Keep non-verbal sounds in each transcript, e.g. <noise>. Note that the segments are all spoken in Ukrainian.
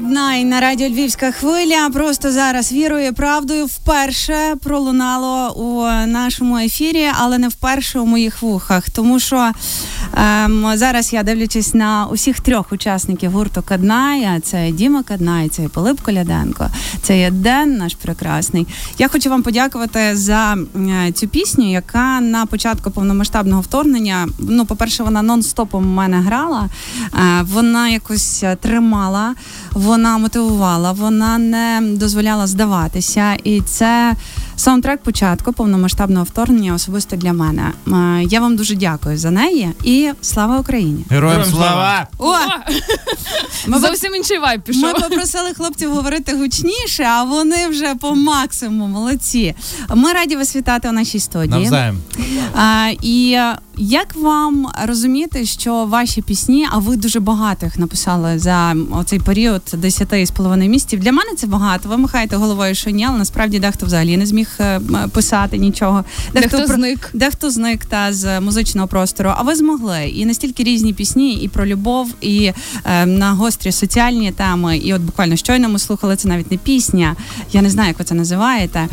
Дна і на радіо Львівська хвиля. Просто зараз вірою правдою вперше пролунало у нашому ефірі, але не вперше у моїх вухах. Тому що ем, зараз я дивлячись на усіх трьох учасників гурту Каднай, це Діма Каднай, це Пилип Коляденко, це є Ден, наш прекрасний. Я хочу вам подякувати за е, цю пісню, яка на початку повномасштабного вторгнення. Ну, по-перше, вона нон-стопом у мене грала. Е, вона якось тримала вона мотивувала, вона не дозволяла здаватися, і це саундтрек початку повномасштабного вторгнення особисто для мене. Е, я вам дуже дякую за неї і слава Україні! Героям слава! О! Ми Зовсім інший вайб пішов. Ми попросили хлопців говорити гучніше, а вони вже по максимуму молодці. Ми раді вас вітати у нашій студії. Навзаєм. А, І як вам розуміти, що ваші пісні, а ви дуже багато їх написали за цей період 10 з половиною місяців. Для мене це багато. Ви махаєте головою, що ні, але насправді дехто взагалі не зміг е, писати нічого. Дехто, дехто зник. Дехто зник та з музичного простору. А ви змогли і настільки різні пісні, і про любов, і е, на гострі соціальні теми. І от буквально щойно ми слухали це навіть не пісня. Я не знаю, як ви це називаєте,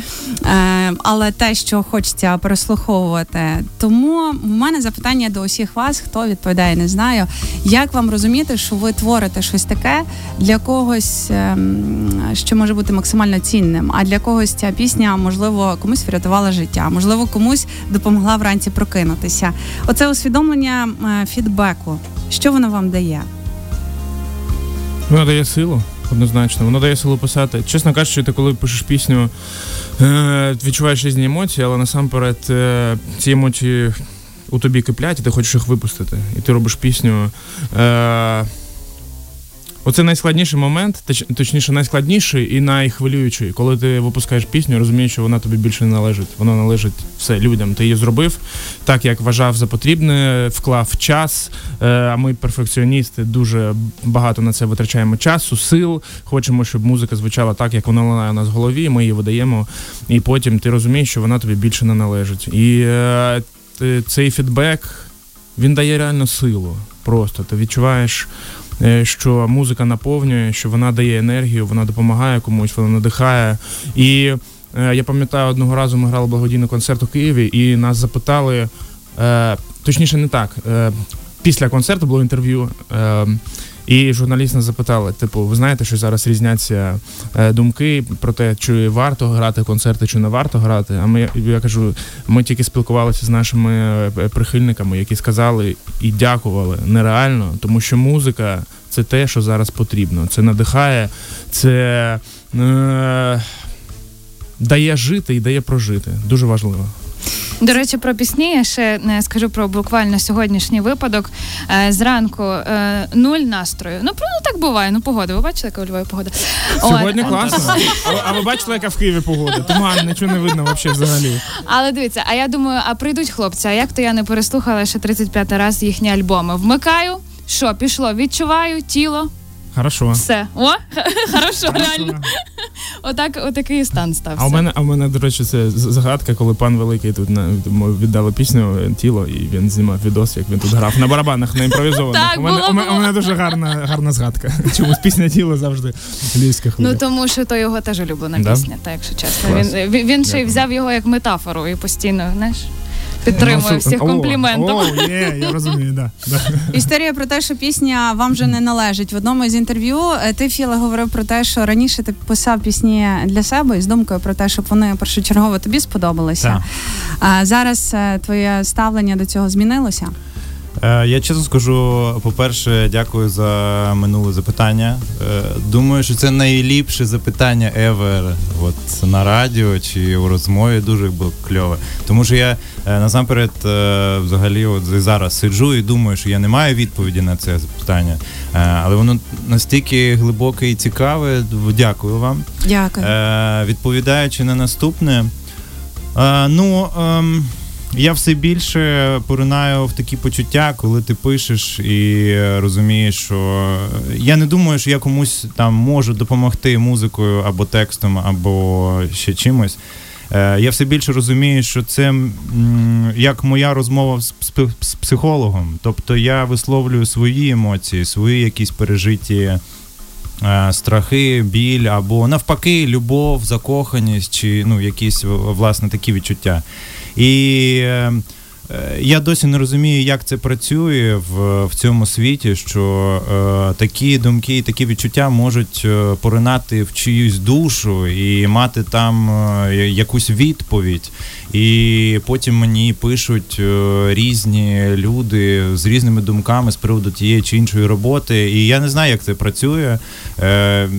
е, але те, що хочеться переслуховувати. Тому в мене запитання до усіх вас, хто відповідає, не знаю. Як вам розуміти, що ви творите щось таке для когось, ем, що може бути максимально цінним, а для когось ця пісня, можливо, комусь врятувала життя, можливо, комусь допомогла вранці прокинутися. Оце усвідомлення е, фідбеку. Що воно вам дає? Воно дає силу, однозначно. Воно дає силу писати. Чесно кажучи, ти коли пишеш пісню, е, відчуваєш різні емоції, але насамперед е, ці емоції у тобі киплять, і ти хочеш їх випустити. І ти робиш пісню. Оце найскладніший момент, точніше, найскладніший і найхвилюючий, коли ти випускаєш пісню, розумієш, що вона тобі більше не належить. Вона належить все людям. Ти її зробив так, як вважав за потрібне, вклав час. Е, а ми, перфекціоністи, дуже багато на це витрачаємо часу, сил. Хочемо, щоб музика звучала так, як вона лунає у нас в голові. Ми її видаємо, і потім ти розумієш, що вона тобі більше не належить. І е, цей фідбек він дає реально силу. Просто ти відчуваєш. Е, що музика наповнює, що вона дає енергію, вона допомагає комусь, вона надихає. І е, я пам'ятаю, одного разу ми грали благодійний концерт у Києві, і нас запитали, е, точніше, не так. Після концерту було інтерв'ю. І журналіст запитали: типу, ви знаєте, що зараз різняться думки про те, чи варто грати концерти, чи не варто грати. А ми я кажу, ми тільки спілкувалися з нашими прихильниками, які сказали і дякували нереально, тому що музика це те, що зараз потрібно. Це надихає, це е, дає жити і дає прожити. Дуже важливо. До речі, про пісні я ще не скажу про буквально сьогоднішній випадок. Е, зранку е, нуль настрою. Ну ну так буває. Ну погода. Ви бачили, яка у Львові погода? Сьогодні От. класно. А, а ви бачили, яка в Києві погода? Туман, нічого не видно взагалі взагалі. Але дивіться, а я думаю, а прийдуть хлопці. А як то я не переслухала ще 35 раз їхні альбоми? Вмикаю. Що пішло? Відчуваю тіло. Хорошо. Все. О, <laughs> хорошо, реально. Отак, отакий стан стався. А у мене, а у мене, до речі, це загадка, коли пан Великий тут на віддали пісню тіло, і він знімав відос, як він тут грав на барабанах на імпровізованих. Так, у мене було, у, мене, було. у мене дуже гарна гарна згадка. Чомусь пісня тіло завжди львівська хвиля. Ну тому що то його теж улюблена Да? пісня, так якщо чесно. Він він, він ще й взяв його як метафору і постійно, знаєш. Підтримує всіх компліментом. О, є, я розумію, да, да. Історія про те, що пісня вам вже не належить. В одному із інтерв'ю е, ти Філе говорив про те, що раніше ти писав пісні для себе із думкою про те, щоб вони першочергово тобі сподобалися. Так. А зараз е, твоє ставлення до цього змінилося? Е, я чесно скажу, по-перше, дякую за минуле запитання. Е, думаю, що це найліпше запитання ever от на радіо чи у розмові дуже було кльове. Тому що я е, насамперед взагалі от зараз сиджу і думаю, що я не маю відповіді на це запитання. Але воно настільки глибоке і цікаве. Дякую вам. Дякую. Відповідаючи на наступне. Ну. Я все більше поринаю в такі почуття, коли ти пишеш і розумієш, що я не думаю, що я комусь там можу допомогти музикою або текстом, або ще чимось. Е, я все більше розумію, що це як моя розмова з психологом. Тобто я висловлюю свої емоції, свої якісь пережиті е, страхи, біль або навпаки, любов, закоханість чи ну, якісь власне такі відчуття. І е, Е, я досі не розумію, як це працює в в цьому світі, що е, такі думки і такі відчуття можуть е, поринати в чиюсь душу і мати там е, якусь відповідь. І потім мені пишуть е, різні люди з різними думками з приводу тієї чи іншої роботи. І я не знаю, як це працює. Е,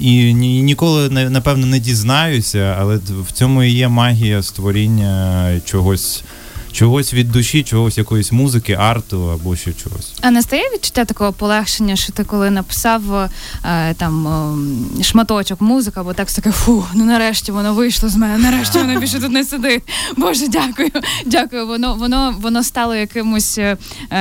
і ні, ніколи напевно не дізнаюся, але в цьому і є магія створіння чогось чогось від душі, чогось якоїсь музики, арту або ще чогось. А не стає відчуття такого полегшення, що ти коли написав е, там е, шматочок музика, або так таке фу, ну нарешті воно вийшло з мене, нарешті воно більше тут не сидить. Боже, дякую, дякую. Воно воно воно стало якимось е,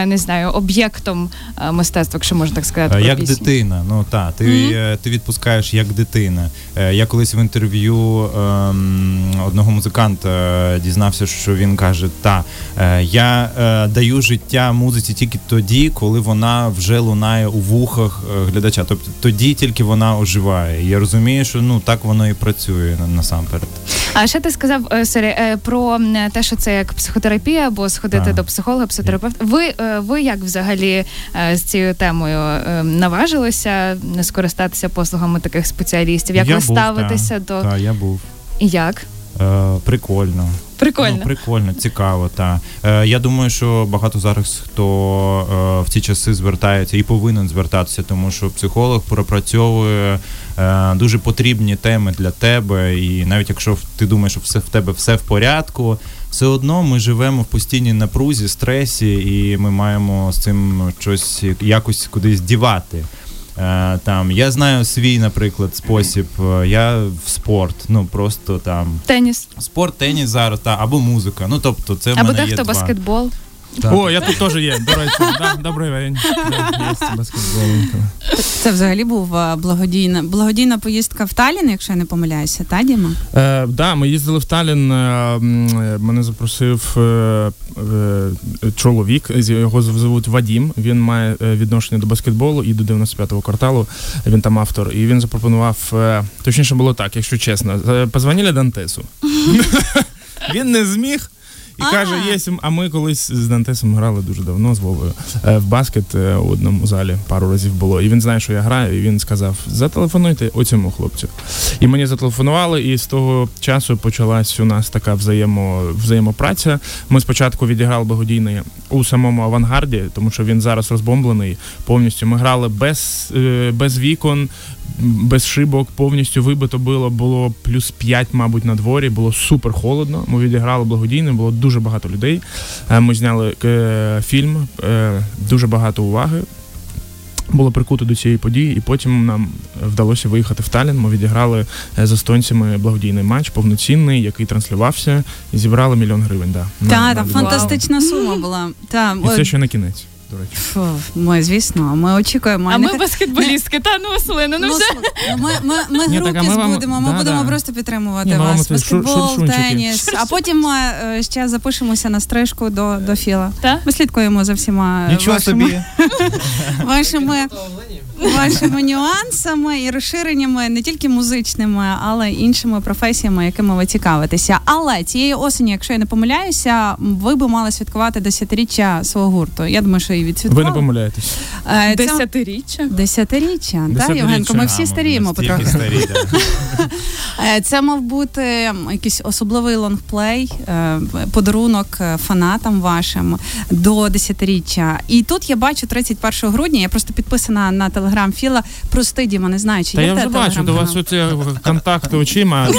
не знаю, об'єктом е, мистецтва, якщо можна так сказати. Про як пісню. дитина. Ну так, ти mm-hmm. ти відпускаєш як дитина. Е, я колись в інтерв'ю ем, одного музиканта дізнався, що він каже: та. Е, я е, даю життя музиці тільки тоді, коли вона вже лунає у вухах е, глядача. Тобто тоді тільки вона оживає. Я розумію, що ну так воно і працює насамперед. А ще ти сказав sorry, про те, що це як психотерапія, або сходити а. до психолога, психотерапевта. Ви ви як взагалі з цією темою наважилися скористатися послугами таких спеціалістів? Як я ви був, ставитеся та, до та, я був і як? Е, Прикольно. Прикольно. Ну, прикольно, цікаво. Та е, я думаю, що багато зараз хто е, в ці часи звертається і повинен звертатися, тому що психолог пропрацьовує е, дуже потрібні теми для тебе. І навіть якщо ти думаєш, що все в тебе все в порядку, все одно ми живемо в постійній напрузі, стресі, і ми маємо з цим щось якось кудись дівати. Е, там я знаю свій, наприклад, спосіб. Е, я в спорт. Ну просто там теніс, спорт, теніс зараз та або музика. Ну тобто, це в або мене є дехто два. баскетбол. Так. О, я тут теж є. До речі, <laughs> да, добрий день. Це взагалі був благодійна благодійна поїздка в Талін, якщо я не помиляюся, та Діма? Е, да, ми їздили в Талін. Е, мене запросив е, е, чоловік, його звуть Вадім. Він має е, відношення до баскетболу і до 95-го кварталу. Він там автор. І він запропонував. Е, точніше було так, якщо чесно. Позвонили Дантесу. <laughs> Він не зміг. І А-а. каже, є, а ми колись з Дантесом грали дуже давно з Вовою е, в баскет е, у одному залі пару разів було. І він знає, що я граю, і він сказав: зателефонуйте оцьому хлопцю. І мені зателефонували, і з того часу почалась у нас така взаємо, взаємопраця. Ми спочатку відіграли благодійний у самому авангарді, тому що він зараз розбомблений повністю. Ми грали без, е, без вікон без шибок повністю вибито було, було плюс 5, мабуть, на дворі. Було супер холодно. Ми відіграли благодійно, було дуже багато людей. Е, ми зняли е, фільм, е, дуже багато уваги. Було прикуто до цієї події, і потім нам вдалося виїхати в Талін. Ми відіграли з естонцями благодійний матч, повноцінний, який транслювався, і зібрали мільйон гривень. Да, Так, там фантастична сума була. Та, І це ще не кінець до речі. Фу, ми, звісно, ми очікуємо. А ми баскетболістки, та ну слину, ну, ну вже. Ми, ми, ми Ні, групі ми вам- збудемо, ми да, будемо да. просто підтримувати Ні, вас. Баскетбол, теніс. А потім ми е, ще запишемося на стрижку до, до Філа. Та? Ми слідкуємо за всіма Нічого вашими, собі. вашими <laughs> вашими нюансами і розширеннями не тільки музичними, але й іншими професіями, якими ви цікавитеся. Але цієї осені, якщо я не помиляюся, ви би мали святкувати десятиріччя свого гурту. Я думаю, що і відсвяткували. Ви не помиляєтесь. Е, десятиріччя? Десятиріччя, так, Євгенко, ми всі старіємо потрохи. Старі, <laughs> е, Це мав бути якийсь особливий лонгплей, е, подарунок фанатам вашим до десятиріччя. І тут я бачу 31 грудня. Я просто підписана на телеграм телеграм Філа. Прости, Діма, не знаю, чи Та є я вже бачу, до вас оці контакти очима. <laughs>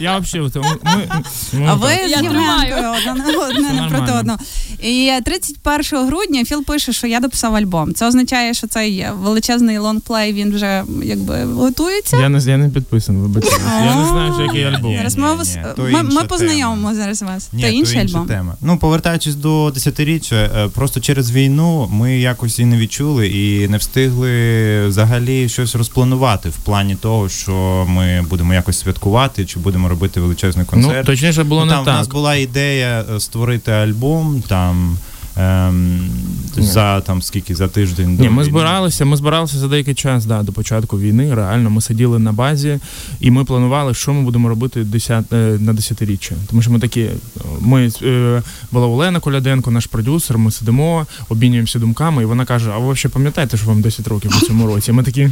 Я, я взагалі, ми, ми, а ви з Євгенкою одне напроти одного. І 31 грудня Філ пише, що я дописав альбом. Це означає, що цей величезний лонгплей він вже якби готується. Я не я не підписаний, вибачте. Я не знаю, що який альбом. Зараз ми вас ми, ми познайомимо зараз вас. То інший альбом. Тема. Ну повертаючись до десятиріччя, е, просто через війну ми якось і не відчули і не встигли взагалі щось розпланувати в плані того, що ми будемо якось святкувати, чи будемо робити величезний ну, концерт. Ну, Точніше було ну, не так. у нас була ідея е, створити альбом там. Ем, за там скільки за тиждень до Ні, ми збиралися. Ми збиралися за деякий час да, до початку війни. Реально, ми сиділи на базі і ми планували, що ми будемо робити 10, е, на десятиріччя. Тому що ми такі, ми е, була Олена Коляденко, наш продюсер. Ми сидимо, обмінюємося думками, і вона каже: А ви взагалі пам'ятаєте, що вам 10 років у цьому році? Ми такі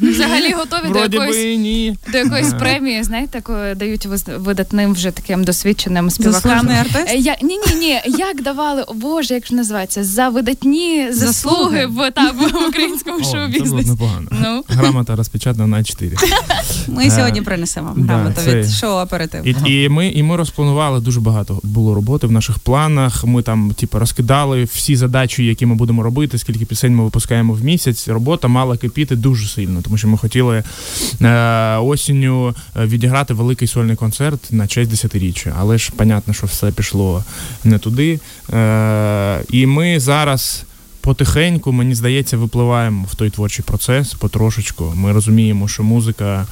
взагалі готові до якоїсь ні. до якоїсь премії. Знаєте, таку дають видатним вже таким досвідченим співакам. Е, я ні, ні, ні. Як давали о Боже, як ж називається за видатні заслуги в так в <laughs> українському шоу-бізнесі. непогано. Ну. Грамота розпечатана на 4. <laughs> Ми сьогодні принесемо вам грамоту від шоу оператив. І, і ми і ми розпланували дуже багато було роботи в наших планах. Ми там, типу, розкидали всі задачі, які ми будемо робити, скільки пісень ми випускаємо в місяць. Робота мала кипіти дуже сильно, тому що ми хотіли е, осінню е, відіграти великий сольний концерт на честь десятиріччя. Але ж понятно, що все пішло не туди. Е, І ми зараз потихеньку, мені здається, випливаємо в той творчий процес потрошечку. Ми розуміємо, що музика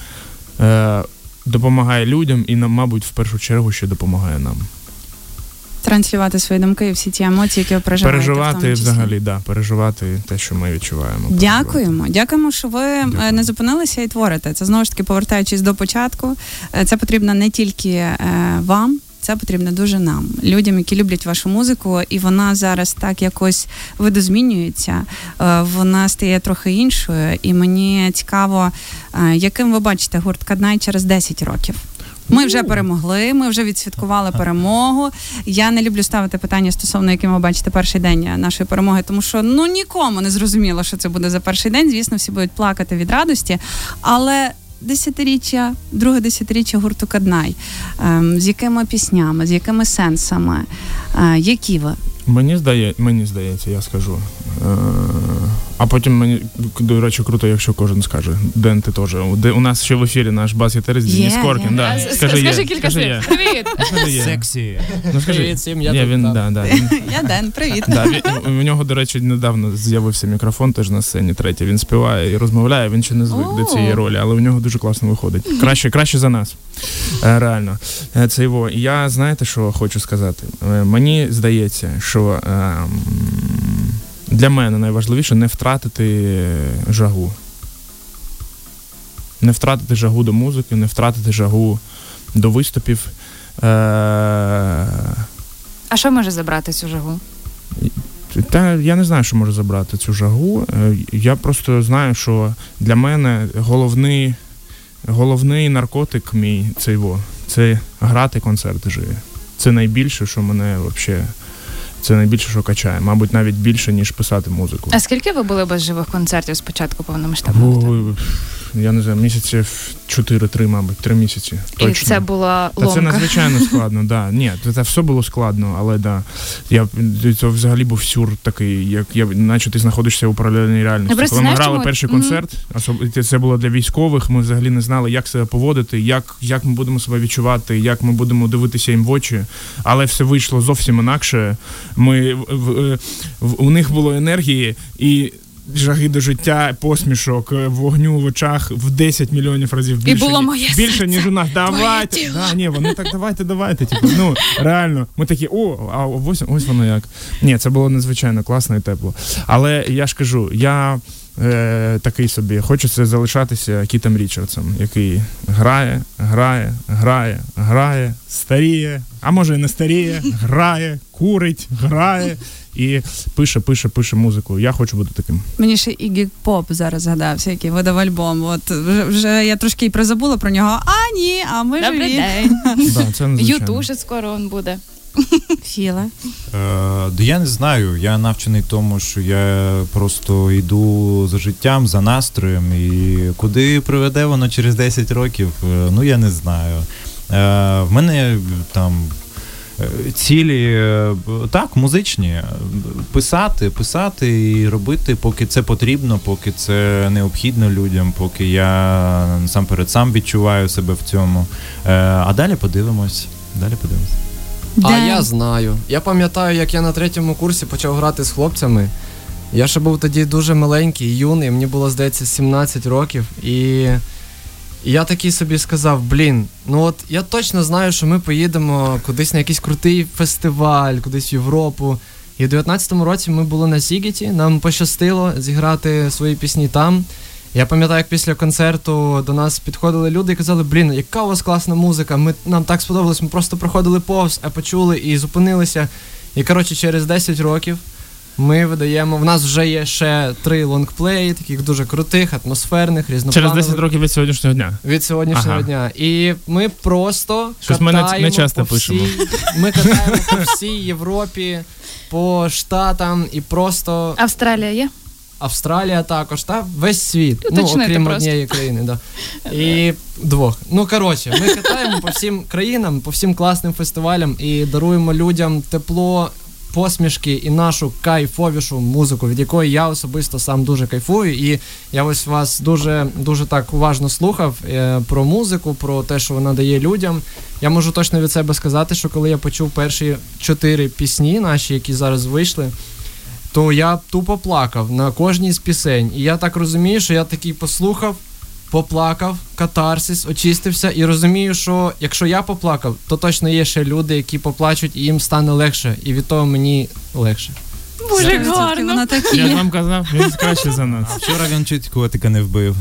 е, допомагає людям і нам, мабуть, в першу чергу ще допомагає нам. Транслювати свої думки і всі ті емоції, які ви переживаєте. Переживати взагалі, да, переживати те, що ми відчуваємо. Дякуємо. Дякуємо, що ви е, Дякую. не зупинилися і творите. Це знову ж таки повертаючись до початку. Е, це потрібно не тільки е, вам. Це потрібно дуже нам, людям, які люблять вашу музику, і вона зараз так якось видозмінюється. Е, вона стає трохи іншою, і мені цікаво, е, яким ви бачите гурт Каднай через 10 років. Ми вже перемогли, ми вже відсвяткували перемогу. Я не люблю ставити питання стосовно яким ви бачите перший день нашої перемоги, тому що ну нікому не зрозуміло, що це буде за перший день. Звісно, всі будуть плакати від радості, але десятиріччя, друге десятиріччя гурту Каднай. Ем, з якими піснями, з якими сенсами? Е, які ви? Мені здає, мені здається, я скажу. Е, а потім мені до речі, круто, якщо кожен скаже. Ден, ти теж. У нас ще в ефірі наш бас-гітарист Денис Коркін. Да. Скажи, скажи кілька слів. Привіт. Сексі. Ну, скажи. Привіт всім, я, він, да, да, він... <laughs> Я Ден, привіт. Да, він, у нього, до речі, недавно з'явився мікрофон теж на сцені третій. Він співає і розмовляє, він ще не звик до цієї ролі, але у нього дуже класно виходить. Краще, краще за нас. Е, реально. Е, це його. Я знаєте, що хочу сказати? Мені здається, що. Для мене найважливіше не втратити жагу. Не втратити жагу до музики, не втратити жагу до виступів. Е, а що може забрати цю жагу? Та я не знаю, що може забрати цю жагу. Е, я просто знаю, що для мене головний головний наркотик мій це його. Це грати концерти живі. Це найбільше, що мене взагалі це найбільше, що качає, мабуть, навіть більше, ніж писати музику. А скільки ви були без живих концертів спочатку початку повномасштабного? Я не знаю, місяців 4-3, мабуть, 3 місяці. Точно. І це була ломка. Та це надзвичайно <laughs> складно, да. Ні, це все було складно, але да. Я це взагалі був сюр такий, як я наче ти знаходишся у паралельній реальності. Коли знаєш, ми грали чому? перший концерт, mm-hmm. це було для військових. Ми взагалі не знали, як себе поводити, як як ми будемо себе відчувати, як ми будемо дивитися їм в очі. Але все вийшло зовсім інакше. Ми в, в, в у них було енергії і жаги до життя, посмішок, е, вогню в очах в 10 мільйонів разів більше, І було моє більше серце, ніж у нас. Давайте. Да, ні, вони так давайте, давайте. Типу, ну реально, ми такі, о, а ось ось воно як. Ні, це було надзвичайно класно і тепло. Але я ж кажу, я. Е, такий собі, хочеться залишатися Кітом Річардсом, який грає, грає, грає, грає, старіє, а може і не старіє, грає, курить, грає і пише, пише, пише музику. Я хочу бути таким. Мені ще Ігі Поп зараз згадався, який видав альбом. От вже, вже я трошки і призабула про нього. А ні, а ми Добрий живі. <laughs> день. Юту ще скоро він буде. Філа. Е, я не знаю. Я навчений тому, що я просто йду за життям, за настроєм, і куди приведе воно через 10 років, е, ну я не знаю. Е, в мене там цілі е, так, музичні. Писати, писати і робити, поки це потрібно, поки це необхідно людям, поки я насамперед сам відчуваю себе в цьому. Е, а далі подивимось. Далі подивимось. А я знаю. Я пам'ятаю, як я на третьому курсі почав грати з хлопцями. Я ще був тоді дуже маленький, юний, мені було, здається, 17 років. І і я такий собі сказав: блін, ну от я точно знаю, що ми поїдемо кудись на якийсь крутий фестиваль, кудись в Європу. І в 19-му році ми були на Сігіті, нам пощастило зіграти свої пісні там. Я пам'ятаю, як після концерту до нас підходили люди і казали, блін, яка у вас класна музика, ми, нам так сподобалось, ми просто проходили повз, а почули і зупинилися. І коротше, через 10 років ми видаємо. В нас вже є ще три лонгплеї, таких дуже крутих, атмосферних, Через 10 років від сьогоднішнього дня. Від сьогоднішнього Ага. дня. І ми просто Щось ми не- катаємо не часто по пишемо. всій, <laughs> Ми катаємо по всій Європі, по штатам і просто Австралія є? Австралія також, та весь світ. Ну, окрім просто. однієї країни, да. <laughs> І двох. Ну коротше, ми катаємо по всім країнам, по всім класним фестивалям і даруємо людям тепло. Посмішки і нашу кайфовішу музику, від якої я особисто сам дуже кайфую. І я ось вас дуже дуже так уважно слухав е, про музику, про те, що вона дає людям. Я можу точно від себе сказати, що коли я почув перші чотири пісні, наші, які зараз вийшли, то я тупо плакав на кожній з пісень. І я так розумію, що я такий послухав, поплакав, катарсис, очистився, і розумію, що якщо я поплакав, то точно є ще люди, які поплачуть, і їм стане легше, і від того мені легше. Боже, гарно. Воно так Я ж вам казав, він краще за нас. Вчора він чуть котика не вбив.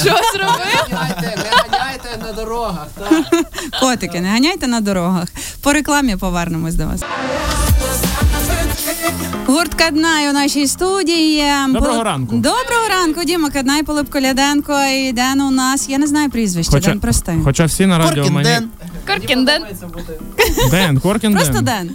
Що зробив? ганяйте, не ганяйте на дорогах. Котики, не ганяйте на дорогах. По рекламі повернемось до вас. Гурт Каднай у нашій студії. Доброго Пилип- ранку. Доброго ранку, Діма Каднай, Пилип Коляденко і Ден у нас. Я не знаю прізвище, Хоча, Ден простий. хоча всі на радіо мені... Коркінден. Ден, Коркін Просто Ден. Ден.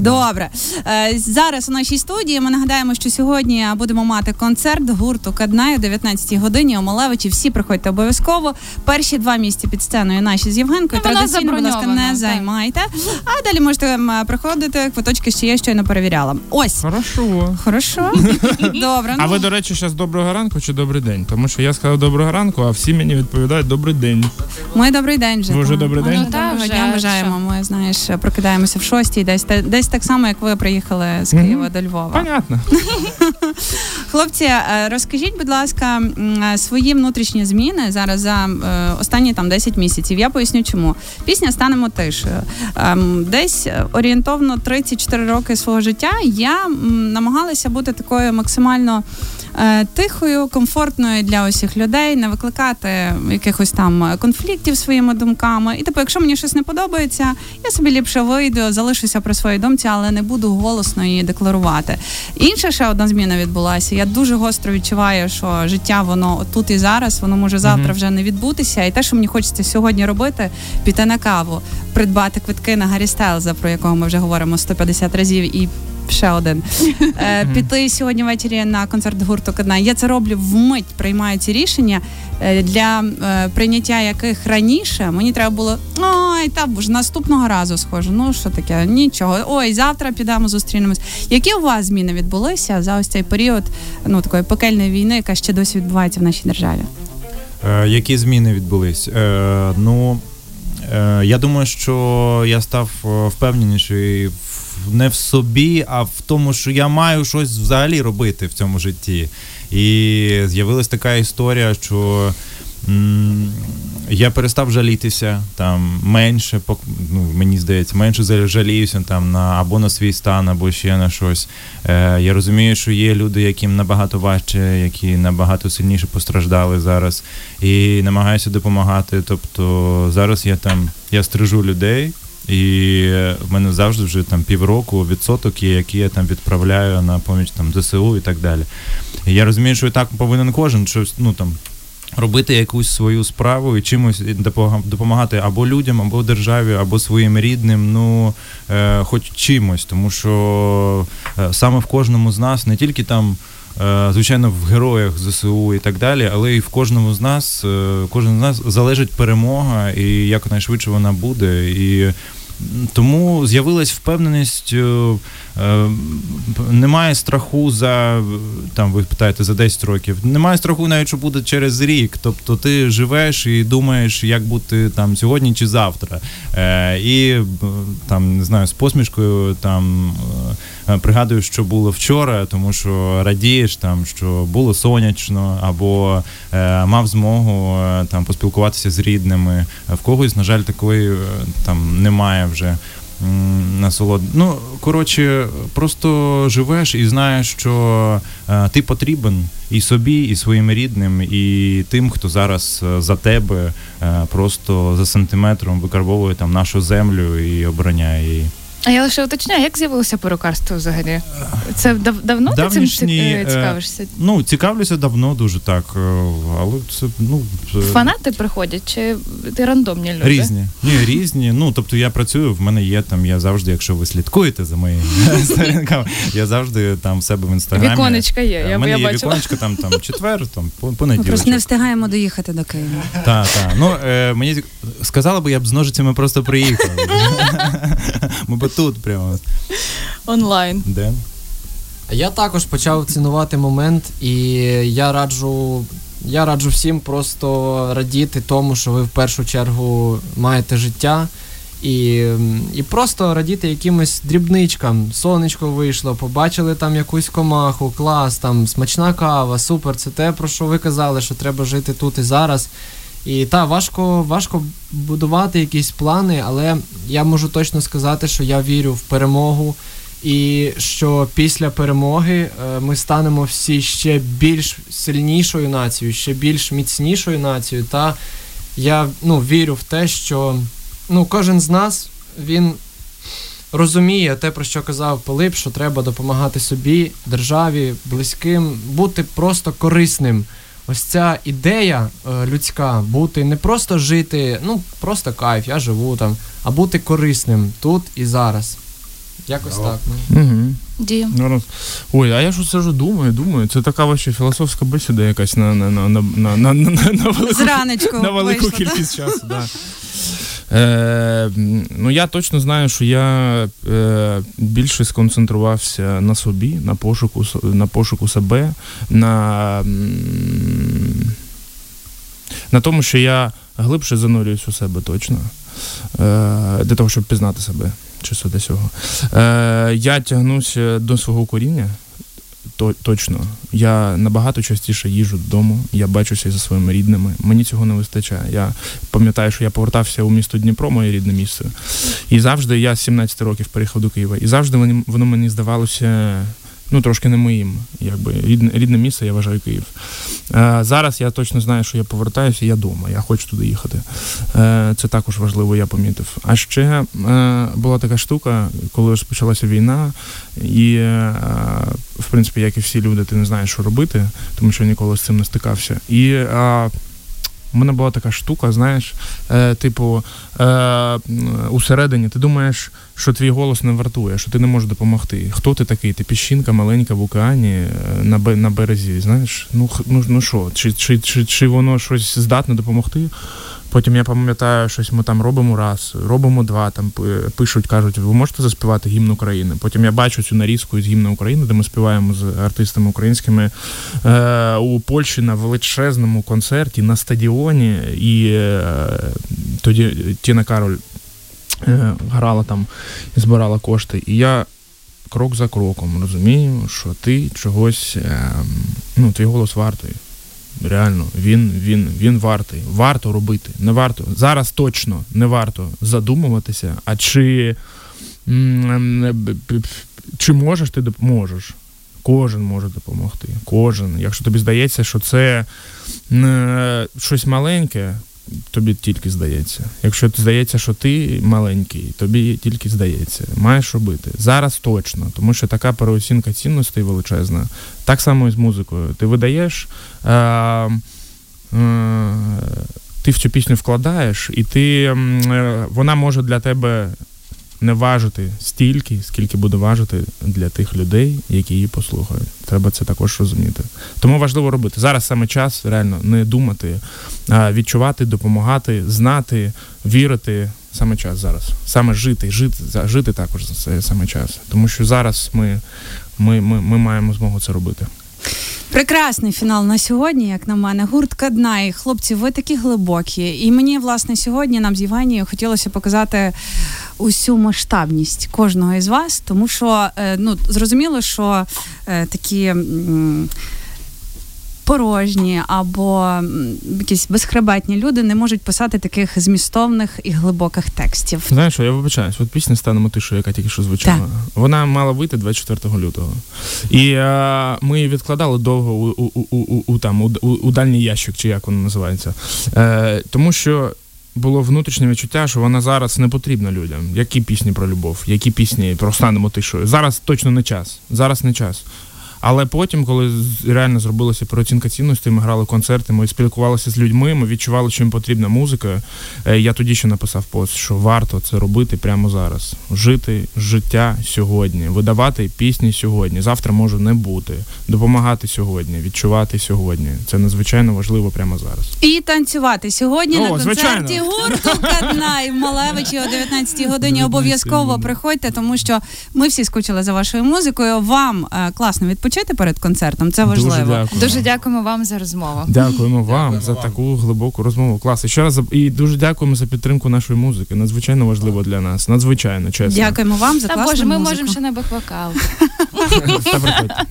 Добре. Е, Зараз у нашій студії ми нагадаємо, що сьогодні будемо мати концерт гурту Каднай о 19-й годині у Малевичі. Всі приходьте обов'язково. Перші два місця під сценою наші з Євгенкою. Ну, Традиційно, будь ласка, не так. займайте. А далі можете приходити. Квиточки ще є, щойно перевіряла. Ось. Хорошо. Хорошо. <laughs> Добре. А ну, ви, до речі, зараз доброго ранку чи добрий день? Тому що я сказав доброго ранку, а всі мені відповідають добрий день. Ми добрий день вже. Ви вже добрий Ми день? Ну, та, дня бажаємо. Ми, знаєш, прокидаємося в шостій, десь, та- десь так само, як ви приїхали з Києва до Львова. Понятно. <laughs> Хлопці, е, розкажіть, будь ласка, е, свої внутрішні зміни зараз за е, останні там 10 місяців. Я поясню, чому пісня станемо тишею. Ем, Десь орієнтовно 34 роки свого життя я намагалася бути такою максимально. Е, Тихою, комфортною для усіх людей, не викликати якихось там е, конфліктів своїми думками. І типу, якщо мені щось не подобається, я собі ліпше вийду, залишуся при своїй думці, але не буду голосно її декларувати. Інша ще одна зміна відбулася. Я дуже гостро відчуваю, що життя воно тут і зараз, воно може завтра вже не відбутися. І те, що мені хочеться сьогодні робити, піти на каву, придбати квитки на Гаррі Стайлза, про якого ми вже говоримо 150 разів, і ще один. Е, Піти сьогодні ввечері на концерт гурту Кадна. Я це роблю вмить, приймаю ці рішення, е, для е, прийняття яких раніше мені треба було ой, та ж наступного разу схоже. Ну що таке? Нічого. Ой, завтра підемо зустрінемось. Які у вас зміни відбулися за ось цей період ну такої пекельної війни, яка ще досі відбувається в нашій державі? Е, які зміни відбулись? Е, ну, е, я думаю, що я став впевненіший в- не в собі, а в тому, що я маю щось взагалі робити в цьому житті. І з'явилась така історія, що. Я перестав жалітися там менше, ну, мені здається, менше жаліюся там на або на свій стан, або ще на щось. Е, я розумію, що є люди, яким набагато важче, які набагато сильніше постраждали зараз, і намагаюся допомагати. Тобто зараз я там я стрижу людей. І в мене завжди вже там півроку відсоток є, які я там відправляю на поміч там ЗСУ і так далі. І я розумію, що і так повинен кожен щось, ну там. Робити якусь свою справу і чимось допомагати або людям, або державі, або своїм рідним, ну е, хоч чимось, тому що е, саме в кожному з нас, не тільки там, е, звичайно, в героях ЗСУ і так далі, але і в кожному з нас, е, кожен з нас залежить перемога, і якнайшвидше вона буде. І тому з'явилась впевненість. Е, Немає страху за там, ви питаєте за 10 років. Немає страху навіть, що буде через рік. Тобто ти живеш і думаєш, як бути там сьогодні чи завтра. Е, і там не знаю, з посмішкою там е, пригадуєш, що було вчора, тому що радієш там, що було сонячно, або е, мав змогу е, там поспілкуватися з рідними. В когось, на жаль, такої там немає вже. Насолод. Ну, коротше, просто живеш і знаєш, що е, ти потрібен і собі, і своїм рідним, і тим, хто зараз е, за тебе е, просто за сантиметром викарбовує там нашу землю і обороняє її. А я лише уточняю, як з'явилося перукарство взагалі? Це дав- давно Давнішні, ти цим е, е, цікавишся? Ну, цікавлюся давно дуже так, е, але це ну це- Фанати приходять чи ти рандомні люди? Різні. Ні, різні. Ну, тобто я працюю, в мене є там, я завжди, якщо ви слідкуєте за моїми <laughs> сторінками, я завжди там в себе в інстаграмі. Віконечка є, я, У мене я є бачила. віконечко, там, там четвер, там по- Ми понеділок. просто не встигаємо доїхати до Києва. Так, так. Ну, е, мені сказали би, я б з ножицями просто приїхав. <laughs> Ми б тут прямо. Онлайн. Де? Я також почав цінувати момент, і я раджу. Я раджу всім просто радіти тому, що ви в першу чергу маєте життя, і, і просто радіти якимось дрібничкам. Сонечко вийшло, побачили там якусь комаху, клас, там смачна кава, супер. Це те, про що ви казали, що треба жити тут і зараз. І та важко, важко будувати якісь плани, але я можу точно сказати, що я вірю в перемогу. І що після перемоги е, ми станемо всі ще більш сильнішою нацією, ще більш міцнішою нацією. Та я ну, вірю в те, що ну, кожен з нас він розуміє те, про що казав Пилип, що треба допомагати собі, державі, близьким, бути просто корисним. Ось ця ідея е, людська бути не просто жити, ну просто кайф, я живу там, а бути корисним тут і зараз. Якось так. Ну. Угу. Дію. Ой, а я ж сижу, думаю, думаю. Це така ваша філософська бесіда якась на, на, на, на, на, на, на, на велику, на велику вийшло, кількість часу. Да. Е, ну я точно знаю, що я е, більше сконцентрувався на собі, на пошуку, на пошуку себе, на, на тому, що я глибше занурююсь у себе точно. Е, для того, щоб пізнати себе. Чисто до цього. Е, я тягнуся до свого коріння. То, точно. Я набагато частіше їжу додому, я бачуся зі своїми рідними. Мені цього не вистачає. Я пам'ятаю, що я повертався у місто Дніпро, моє рідне місце. І завжди я з 17 років переїхав до Києва. І завжди воно, мені здавалося ну, трошки не моїм. Якби рідне, рідне місце, я вважаю Київ. Е, зараз я точно знаю, що я повертаюся, я вдома, я хочу туди їхати. Е, це також важливо, я помітив. А ще е, була така штука, коли розпочалася війна, і, е, в принципі, як і всі люди, ти не знаєш, що робити, тому що ніколи з цим не стикався. І е, у мене була така штука, знаєш, е, типу, е, усередині ти думаєш, що твій голос не вартує, що ти не можеш допомогти. Хто ти такий? Ти піщинка маленька в океані е, на, на березі, знаєш? Ну, ну, ну що, чи, чи, чи, чи воно щось здатне допомогти? Потім я пам'ятаю, щось ми там робимо раз, робимо два. Там пишуть, кажуть, ви можете заспівати гімн України. Потім я бачу цю нарізку із гімну України, де ми співаємо з артистами українськими е, у Польщі на величезному концерті на стадіоні. І е, тоді Тіна Кароль е, грала там і збирала кошти. І я крок за кроком розумію, що ти чогось, е, ну, твій голос вартий. Реально, він, він, він вартий. Варто робити. Не варто. Зараз точно не варто задумуватися, а чи, чи можеш ти допоможеш? Кожен може допомогти. Кожен. Якщо тобі здається, що це е, щось маленьке, тобі тільки здається. Якщо здається, що ти маленький, тобі тільки здається. Маєш робити. Зараз точно, тому що така переоцінка цінностей величезна. Так само і з музикою. Ти видаєш. Е, е, ти в цю пісню вкладаєш, і ти, е, вона може для тебе не важити стільки, скільки буде важити для тих людей, які її послухають. Треба це також розуміти. Тому важливо робити. Зараз саме час реально не думати, а відчувати, допомагати, знати, вірити. Саме час зараз. Саме жити, жити, за- жити також це саме час. Тому що зараз ми, ми, ми, ми маємо змогу це робити. Прекрасний фінал на сьогодні, як на мене. Дна. І хлопці, ви такі глибокі. І мені, власне, сьогодні нам з Євгенією хотілося показати усю масштабність кожного із вас, тому що е, ну, зрозуміло, що е, такі. Порожні або якісь безхребетні люди не можуть писати таких змістовних і глибоких текстів. Знаєш, що, я вибачаюсь, от пісня станемо тишою, яка тільки що звучала. Так. Вона мала вийти 24 лютого. І е, ми її відкладали довго у, у, у, у, у, там, у, у дальній ящик, чи як воно називається. Е, тому що. Було внутрішнє відчуття, що вона зараз не потрібна людям. Які пісні про любов, які пісні про станемо тишою. Зараз точно не час. Зараз не час. Але потім, коли реально зробилася переоцінка цінностей, ми грали концерти, ми спілкувалися з людьми, ми відчували, що їм потрібна музика. Е, Я тоді ще написав пост, що варто це робити прямо зараз. Жити життя сьогодні, видавати пісні сьогодні. Завтра може не бути. Допомагати сьогодні, відчувати сьогодні. Це надзвичайно важливо прямо зараз. І танцювати сьогодні О, на концерті звичайно. гурту Каднай Малевичі о 19 годині. Обов'язково приходьте, тому що ми всі скучили за вашою музикою. Вам е, класно відпочити перед концертом. Це важливо. Дуже дякую. Дуже дякуємо вам за розмову. Дякуємо вам Дякуємо за вам. таку глибоку розмову. Клас. І ще раз і дуже дякуємо за підтримку нашої музики. Надзвичайно важливо для нас. Надзвичайно, чесно. Дякуємо вам за Та Боже, ми музику. можемо ще на бек-вокал.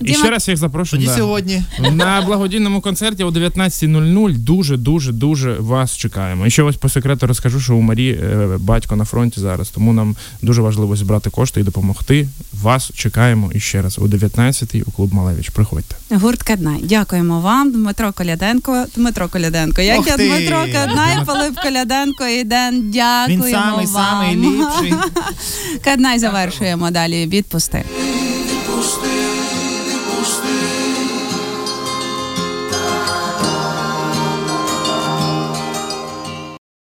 <laughs> І ще раз їх запрошую. Тоді сьогодні. На благодійному концерті о 19.00 дуже, дуже, дуже вас чекаємо. І ще ось по секрету розкажу, що у Марі е, батько на фронті зараз, тому нам дуже важливо зібрати кошти і допомогти. Вас чекаємо і ще раз о 19.00 у клуб Малевич. Приходьте. Гурт Каднай. Дякуємо вам, Дмитро Коляденко. Дмитро Коляденко. Як Ох я ти! Дмитро Каднай, Пилип Коляденко і Ден. Дякуємо Він самий вам. самий ліпший. <laughs> Каднай завершуємо далі. Відпусти.